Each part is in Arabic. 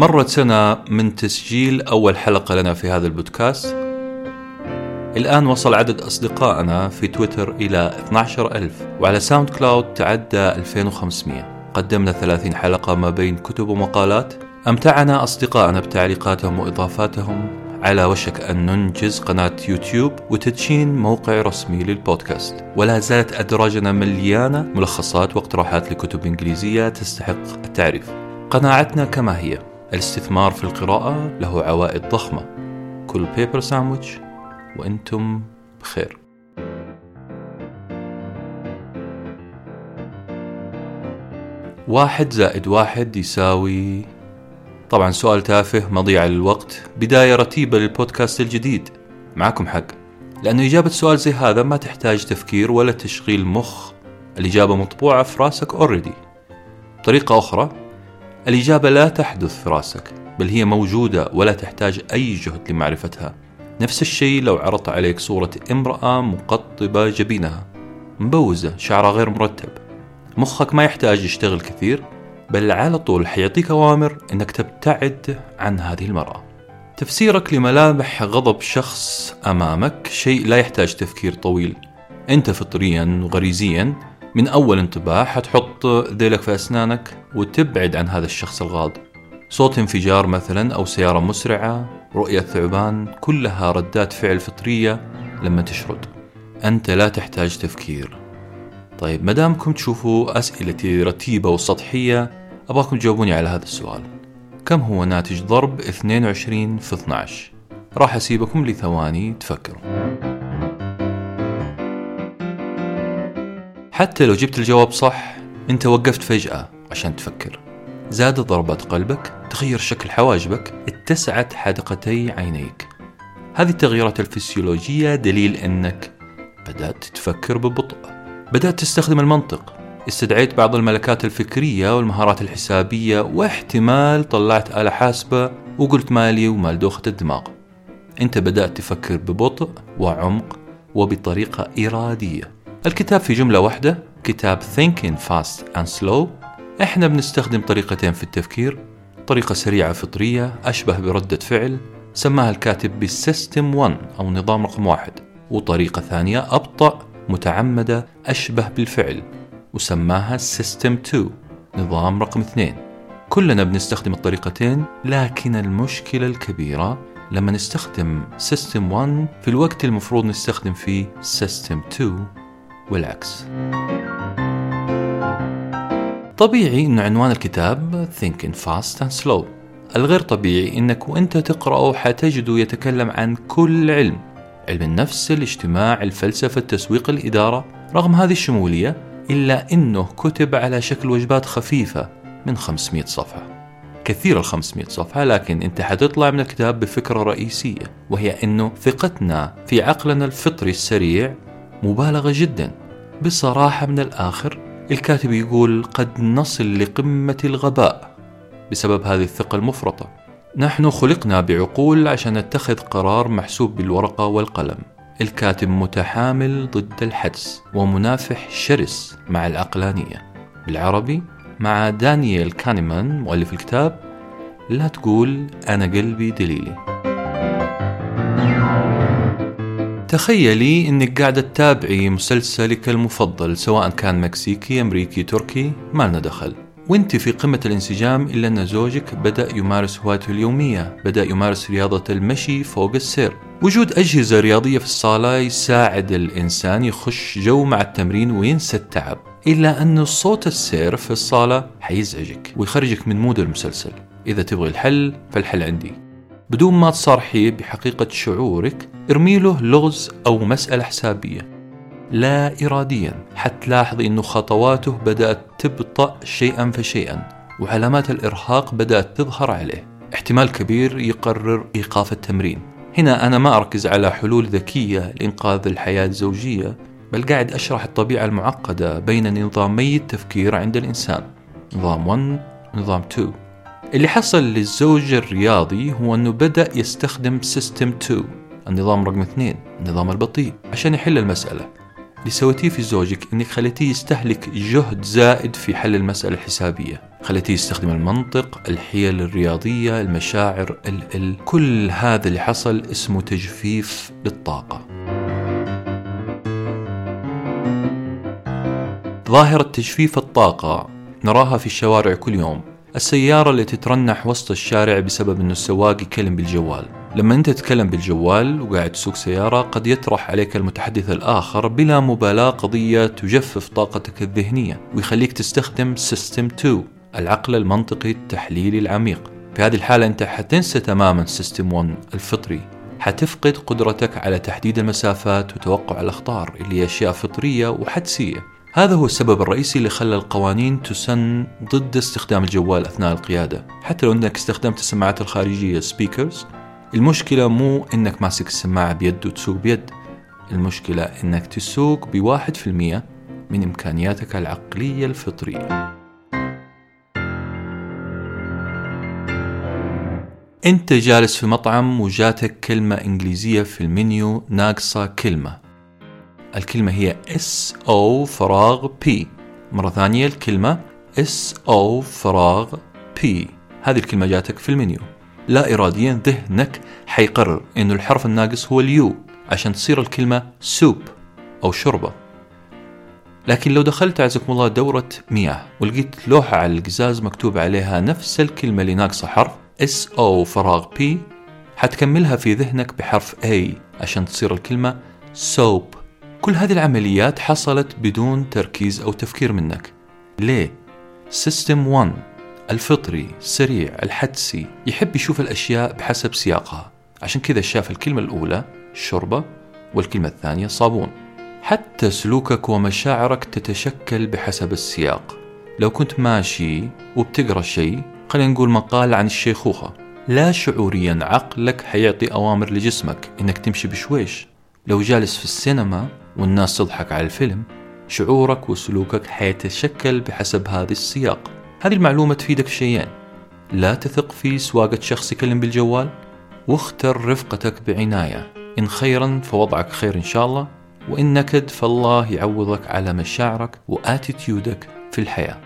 مرت سنة من تسجيل أول حلقة لنا في هذا البودكاست. الآن وصل عدد أصدقائنا في تويتر إلى 12 ألف وعلى SoundCloud تعدى 2500 قدمنا 30 حلقة ما بين كتب ومقالات. أمتعنا أصدقائنا بتعليقاتهم وإضافاتهم على وشك أن ننجز قناة يوتيوب وتدشين موقع رسمي للبودكاست. ولا زالت أدراجنا مليانة ملخصات واقتراحات لكتب إنجليزية تستحق التعريف. قناعتنا كما هي. الاستثمار في القراءة له عوائد ضخمة. كل Paper Sandwich وأنتم بخير. واحد زائد واحد يساوي طبعا سؤال تافه مضيع للوقت. بداية رتيبة للبودكاست الجديد. معكم حق. لأنه إجابة سؤال زي هذا ما تحتاج تفكير ولا تشغيل مخ. الإجابة مطبوعة في راسك اوريدي بطريقة أخرى الإجابة لا تحدث في راسك بل هي موجودة ولا تحتاج أي جهد لمعرفتها. نفس الشيء لو عرضت عليك صورة امرأة مقطبة جبينها. مبوزة شعرها غير مرتب. مخك ما يحتاج يشتغل كثير بل على طول حيعطيك أوامر أنك تبتعد عن هذه المرأة. تفسيرك لملامح غضب شخص أمامك شيء لا يحتاج تفكير طويل. أنت فطريا وغريزيا من أول انطباع حتحط ذيلك في أسنانك. وتبعد عن هذا الشخص الغاضب. صوت انفجار مثلا أو سيارة مسرعة رؤية ثعبان كلها ردات فعل فطرية لما تشرد. أنت لا تحتاج تفكير. طيب مدامكم تشوفوا أسئلتي رتيبة وسطحية أبغاكم تجاوبوني على هذا السؤال. كم هو ناتج ضرب 22 في 12 راح أسيبكم لثواني تفكروا. حتى لو جبت الجواب صح أنت وقفت فجأة. عشان تفكر. زادت ضربات قلبك تغير شكل حواجبك اتسعت حدقتي عينيك. هذه التغييرات الفسيولوجية دليل أنك بدأت تفكر ببطء. بدأت تستخدم المنطق. استدعيت بعض الملكات الفكرية والمهارات الحسابية واحتمال طلعت آلة حاسبة وقلت مالي ومال دوخة الدماغ. أنت بدأت تفكر ببطء وعمق وبطريقة إرادية. الكتاب في جملة واحدة كتاب Thinking Fast and Slow إحنا بنستخدم طريقتين في التفكير. طريقة سريعة فطرية أشبه بردة فعل سماها الكاتب بال system 1 أو نظام رقم واحد. وطريقة ثانية أبطأ متعمدة أشبه بالفعل وسماها system 2 نظام رقم اثنين. كلنا بنستخدم الطريقتين لكن المشكلة الكبيرة لما نستخدم system 1 في الوقت المفروض نستخدم فيه system 2 والعكس. طبيعي أن عنوان الكتاب Thinking Fast and Slow. الغير طبيعي أنك وأنت تقرأه حتجده يتكلم عن كل علم علم النفس الاجتماع الفلسفة التسويق الإدارة. رغم هذه الشمولية إلا أنه كتب على شكل وجبات خفيفة من 500 صفحة. كثير ال 500 صفحة لكن أنت حتطلع من الكتاب بفكرة رئيسية وهي أنه ثقتنا في عقلنا الفطري السريع مبالغة جدا. بصراحة من الآخر الكاتب يقول قد نصل لقمة الغباء بسبب هذه الثقة المفرطة. نحن خلقنا بعقول عشان نتخذ قرار محسوب بالورقة والقلم. الكاتب متحامل ضد الحدس ومنافح شرس مع العقلانية. بالعربي مع دانيال كانيمان مؤلف الكتاب لا تقول أنا قلبي دليلي. تخيلي إنك قاعدة تتابعي مسلسلك المفضل سواء كان مكسيكي أمريكي تركي ما لنا دخل. وانت في قمة الانسجام إلا أن زوجك بدأ يمارس هوايته اليومية بدأ يمارس رياضة المشي فوق السير. وجود أجهزة رياضية في الصالة يساعد الإنسان يخش جو مع التمرين وينسى التعب. إلا أن صوت السير في الصالة حيزعجك ويخرجك من mood المسلسل. إذا تبغي الحل فالحل عندي. بدون ما تصارحيه بحقيقة شعورك ارمي له لغز أو مسألة حسابية. لا إراديا حتلاحظي أنه خطواته بدأت تبطأ شيئا فشيئا وعلامات الإرهاق بدأت تظهر عليه. احتمال كبير يقرر إيقاف التمرين. هنا أنا ما أركز على حلول ذكية لإنقاذ الحياة الزوجية بل قاعد أشرح الطبيعة المعقدة بين نظامي التفكير عند الإنسان. نظام 1 ونظام 2 اللي حصل للزوج الرياضي هو أنه بدأ يستخدم سيستم 2 النظام رقم اثنين النظام البطيء عشان يحل المسألة. اللي سويتيه في زوجك إنك خليتيه يستهلك جهد زائد في حل المسألة الحسابية. خليتيه يستخدم المنطق الحيل الرياضية المشاعر ال ال كل هذا اللي حصل اسمه تجفيف للطاقة. ظاهرة تجفيف الطاقة نراها في الشوارع كل يوم. السيارة اللي تترنح وسط الشارع بسبب أنه السواق يكلم بالجوال. لما أنت تتكلم بالجوال وقاعد تسوق سيارة قد يطرح عليك المتحدث الآخر بلا مبالاة قضية تجفف طاقتك الذهنية ويخليك تستخدم system 2 العقل المنطقي التحليلي العميق. في هذه الحالة أنت حتنسى تماما system 1 الفطري. حتفقد قدرتك على تحديد المسافات وتوقع الأخطار اللي هي أشياء فطرية وحدسية. هذا هو السبب الرئيسي اللي خلى القوانين تسن ضد استخدام الجوال أثناء القيادة. حتى لو أنك استخدمت السماعات الخارجية سبيكرز المشكلة مو أنك ماسك السماعة بيد وتسوق بيد. المشكلة أنك تسوق بواحد في المية من إمكانياتك العقلية الفطرية. أنت جالس في مطعم وجاتك كلمة إنجليزية في المنيو ناقصة كلمة. الكلمة هي S O فراغ P. مرة ثانية الكلمة S O فراغ P. هذه الكلمة جاتك في المنيو. لا إراديا ذهنك حيقرر إنه الحرف الناقص هو اليو عشان تصير الكلمة سوب أو شوربة. لكن لو دخلت عزكم الله دورة مياه ولقيت لوحة على القزاز مكتوب عليها نفس الكلمة اللي ناقصة حرف S O فراغ P حتكملها في ذهنك بحرف A عشان تصير الكلمة soap كل هذه العمليات حصلت بدون تركيز أو تفكير منك. ليه؟ سيستم 1 الفطري السريع الحدسي يحب يشوف الأشياء بحسب سياقها. عشان كذا شاف الكلمة الأولى شوربة والكلمة الثانية صابون. حتى سلوكك ومشاعرك تتشكل بحسب السياق. لو كنت ماشي وبتقرأ شيء خلينا نقول مقال عن الشيخوخة لا شعوريا عقلك حيعطي أوامر لجسمك إنك تمشي بشويش. لو جالس في السينما والناس تضحك على الفيلم. شعورك وسلوكك حيتشكل بحسب هذا السياق. هذه المعلومة تفيدك في شيئين. لا تثق في سواقة شخص يكلم بالجوال واختر رفقتك بعناية. إن خيرا فوضعك خير إن شاء الله وإن نكد فالله يعوضك على مشاعرك وآتيتيودك في الحياة.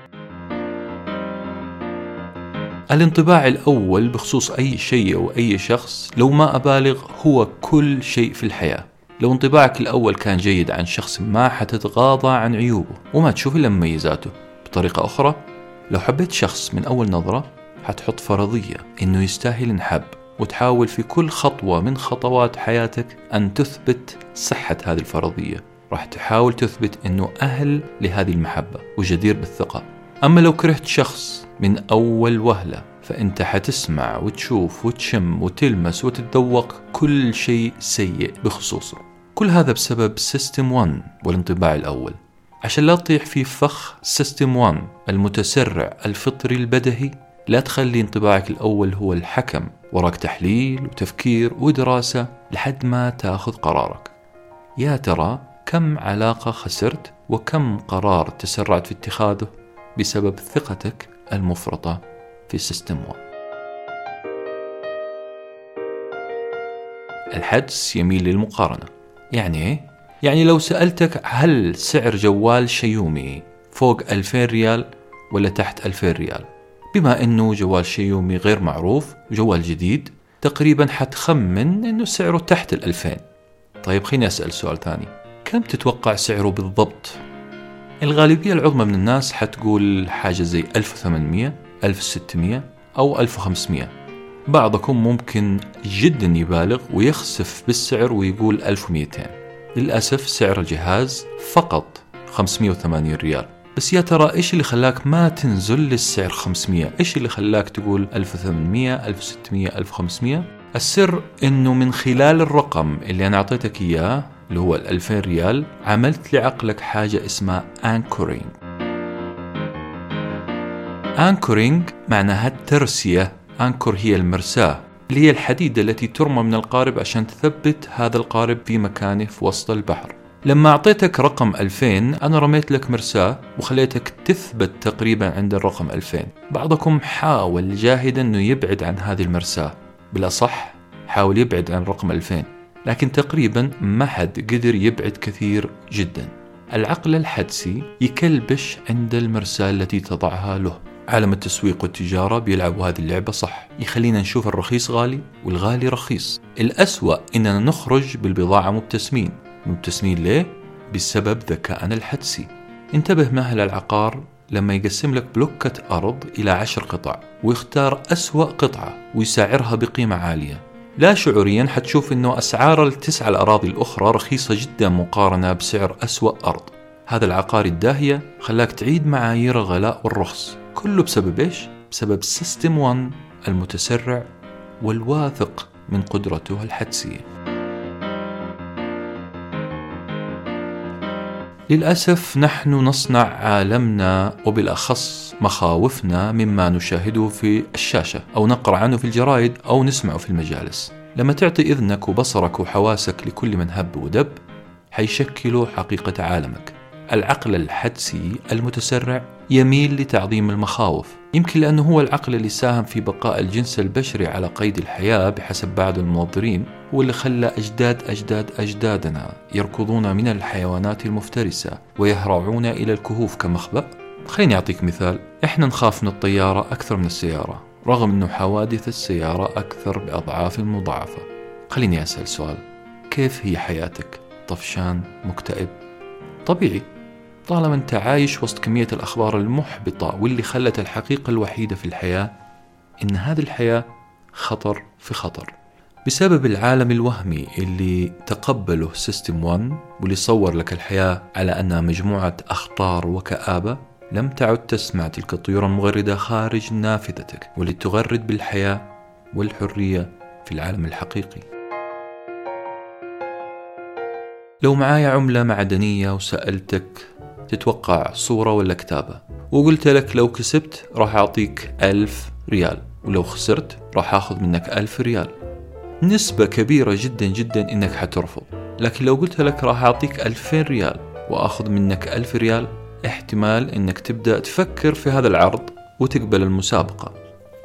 الانطباع الأول بخصوص أي شيء أو أي شخص لو ما أبالغ هو كل شيء في الحياة. لو انطباعك الأول كان جيد عن شخص ما حتتغاضى عن عيوبه وما تشوف إلا مميزاته. بطريقة أخرى لو حبيت شخص من أول نظرة حتحط فرضية إنه يستاهل انحب وتحاول في كل خطوة من خطوات حياتك أن تثبت صحة هذه الفرضية. راح تحاول تثبت أنه أهل لهذه المحبة وجدير بالثقة. أما لو كرهت شخص من أول وهلة فأنت حتسمع وتشوف وتشم وتلمس وتتذوق كل شيء سيء بخصوصه. كل هذا بسبب system 1 والانطباع الأول. عشان لا تطيح في فخ system 1 المتسرع الفطري البدهي لا تخلي انطباعك الأول هو الحكم وراك تحليل وتفكير ودراسة لحد ما تاخذ قرارك. يا ترى كم علاقة خسرت وكم قرار تسرعت في اتخاذه بسبب ثقتك المفرطة؟ في system 1 الحدس يميل للمقارنة. يعني إيه؟ يعني لو سألتك هل سعر جوال شيومي فوق 2000 ريال ولا تحت 2000 ريال؟ بما إنه جوال شيومي غير معروف جوال جديد تقريبا حتخمن إنه سعره تحت ال 2000 طيب خليني أسأل سؤال ثاني. كم تتوقع سعره بالضبط؟ الغالبية العظمى من الناس حتقول حاجة زي 1800 1600 أو 1500 بعضكم ممكن جدا يبالغ ويخسف بالسعر ويقول 1200 للأسف سعر الجهاز فقط 580 ريال. بس يا ترى إيش اللي خلاك ما تنزل للسعر 500 إيش اللي خلاك تقول 1800 1600 1500 السر إنه من خلال الرقم اللي أنا أعطيتك إياه اللي هو ال 2000 ريال عملت لعقلك حاجة اسمها انكورينج Anchoring معناها الترسية. Anchor هي المرساة. اللي هي الحديدة التي ترمى من القارب عشان تثبت هذا القارب في مكانه في وسط البحر. لما أعطيتك رقم 2000 أنا رميت لك مرساة وخليتك تثبت تقريبا عند الرقم 2000 بعضكم حاول جاهدا أنه يبعد عن هذه المرساة. بالأصح حاول يبعد عن رقم 2000 لكن تقريبا ما حد قدر يبعد كثير جدا. العقل الحدسي يكلبش عند المرساة التي تضعها له. عالم التسويق والتجارة بيلعبوا هذه اللعبة صح. يخلينا نشوف الرخيص غالي والغالي رخيص. الأسوأ إننا نخرج بالبضاعة مبتسمين مبتسمين ليه؟ بسبب ذكائنا الحدسي. انتبه ماهل العقار لما يقسم لك بلوكة أرض إلى عشر قطع ويختار أسوأ قطعة ويسعرها بقيمة عالية. لا شعوريا حتشوف أنه أسعار التسع الأراضي الأخرى رخيصة جدا مقارنة بسعر أسوأ أرض. هذا العقار الداهية خلاك تعيد معايير الغلاء والرخص. كله بسبب إيش؟ بسبب سيستم 1 المتسرع والواثق من قدرته الحدسية. للأسف نحن نصنع عالمنا وبالأخص مخاوفنا مما نشاهده في الشاشة أو نقرأ عنه في الجرائد أو نسمعه في المجالس. لما تعطي إذنك وبصرك وحواسك لكل من هب ودب حيشكلوا حقيقة عالمك. العقل الحدسي المتسرع يميل لتعظيم المخاوف يمكن لأنه هو العقل اللي ساهم في بقاء الجنس البشري على قيد الحياة بحسب بعض المنظرين هو اللي خلى أجداد أجداد أجدادنا يركضون من الحيوانات المفترسة ويهرعون إلى الكهوف كمخبأ خليني أعطيك مثال إحنا نخاف من الطيارة أكثر من السيارة رغم أنه حوادث السيارة أكثر بأضعاف مضاعفة خليني أسأل سؤال كيف هي حياتك؟ طفشان؟ مكتئب؟ طبيعي طالما أنت عايش وسط كمية الأخبار المحبطة واللي خلت الحقيقة الوحيدة في الحياة إن هذه الحياة خطر في خطر. بسبب العالم الوهمي اللي تقبله سيستم 1 واللي صور لك الحياة على أنها مجموعة أخطار وكآبة لم تعد تسمع تلك الطيور المغردة خارج نافذتك واللي تغرد بالحياة والحرية في العالم الحقيقي. لو معايا عملة معدنية وسألتك تتوقع صورة ولا كتابة؟ وقلت لك لو كسبت راح أعطيك ألف ريال ولو خسرت راح أخذ منك ألف ريال. نسبة كبيرة جدا جدا إنك حترفض لكن لو قلت لك راح أعطيك ألفين ريال وأخذ منك ألف ريال احتمال إنك تبدأ تفكر في هذا العرض وتقبل المسابقة.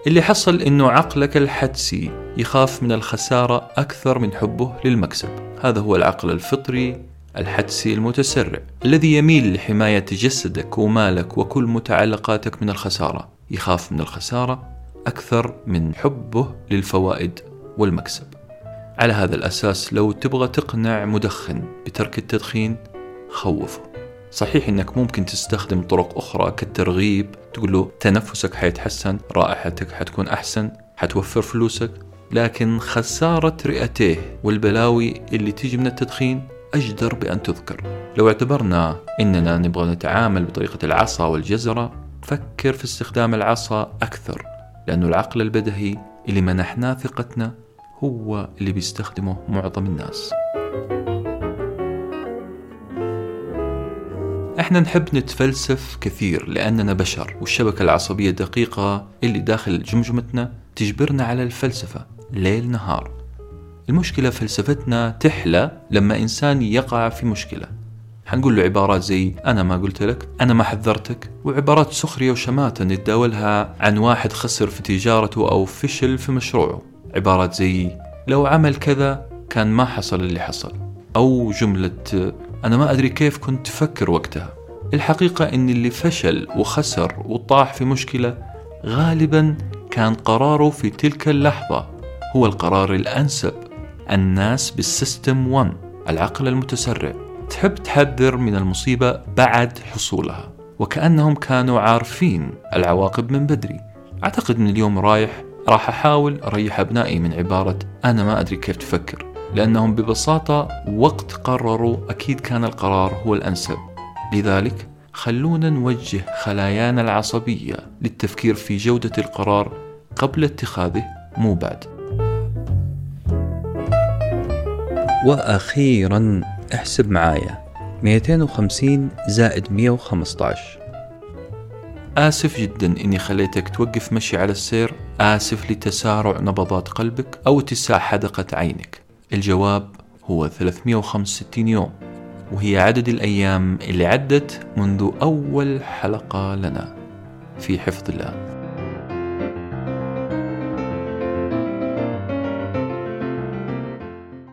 اللي حصل إنه عقلك الحدسي يخاف من الخسارة أكثر من حبه للمكسب. هذا هو العقل الفطري الحدسي المتسرع الذي يميل لحماية جسدك ومالك وكل متعلقاتك من الخسارة. يخاف من الخسارة أكثر من حبه للفوائد والمكسب. على هذا الأساس لو تبغى تقنع مدخن بترك التدخين خوفه. صحيح إنك ممكن تستخدم طرق أخرى كالترغيب تقول له تنفسك حيتحسن رائحتك حتكون أحسن حتوفر فلوسك لكن خسارة رئتيه والبلاوي اللي تيجي من التدخين أجدر بأن تذكر. لو اعتبرنا أننا نبغى نتعامل بطريقة العصا والجزرة فكر في استخدام العصا أكثر لأنه العقل البدهي اللي منحناه ثقتنا هو اللي بيستخدمه معظم الناس. إحنا نحب نتفلسف كثير لأننا بشر والشبكة العصبية الدقيقة اللي داخل جمجمتنا تجبرنا على الفلسفة ليل نهار. المشكلة فلسفتنا تحلى لما إنسان يقع في مشكلة. حنقول له عبارات زي أنا ما قلت لك أنا ما حذرتك وعبارات سخرية وشماتة نتداولها عن واحد خسر في تجارته أو فشل في مشروعه. عبارات زي لو عمل كذا كان ما حصل اللي حصل. أو جملة أنا ما أدري كيف كنت تفكر وقتها. الحقيقة أن اللي فشل وخسر وطاح في مشكلة غالبا كان قراره في تلك اللحظة. هو القرار الأنسب. الناس بالسيستم 1 العقل المتسرع. تحب تحذر من المصيبة بعد حصولها. وكأنهم كانوا عارفين العواقب من بدري. أعتقد من اليوم رايح راح أحاول أريح أبنائي من عبارة أنا ما أدري كيف تفكر. لأنهم ببساطة وقت قرروا أكيد كان القرار هو الأنسب. لذلك خلونا نوجه خلايانا العصبية للتفكير في جودة القرار قبل اتخاذه مو بعد. وأخيرا احسب معايا. 250 زائد 115 آسف جدا إني خليتك توقف مشي على السير. آسف لتسارع نبضات قلبك أو اتساع حدقة عينك. الجواب هو 365 يوم وهي عدد الأيام اللي عدت منذ أول حلقة لنا في حفظ الله.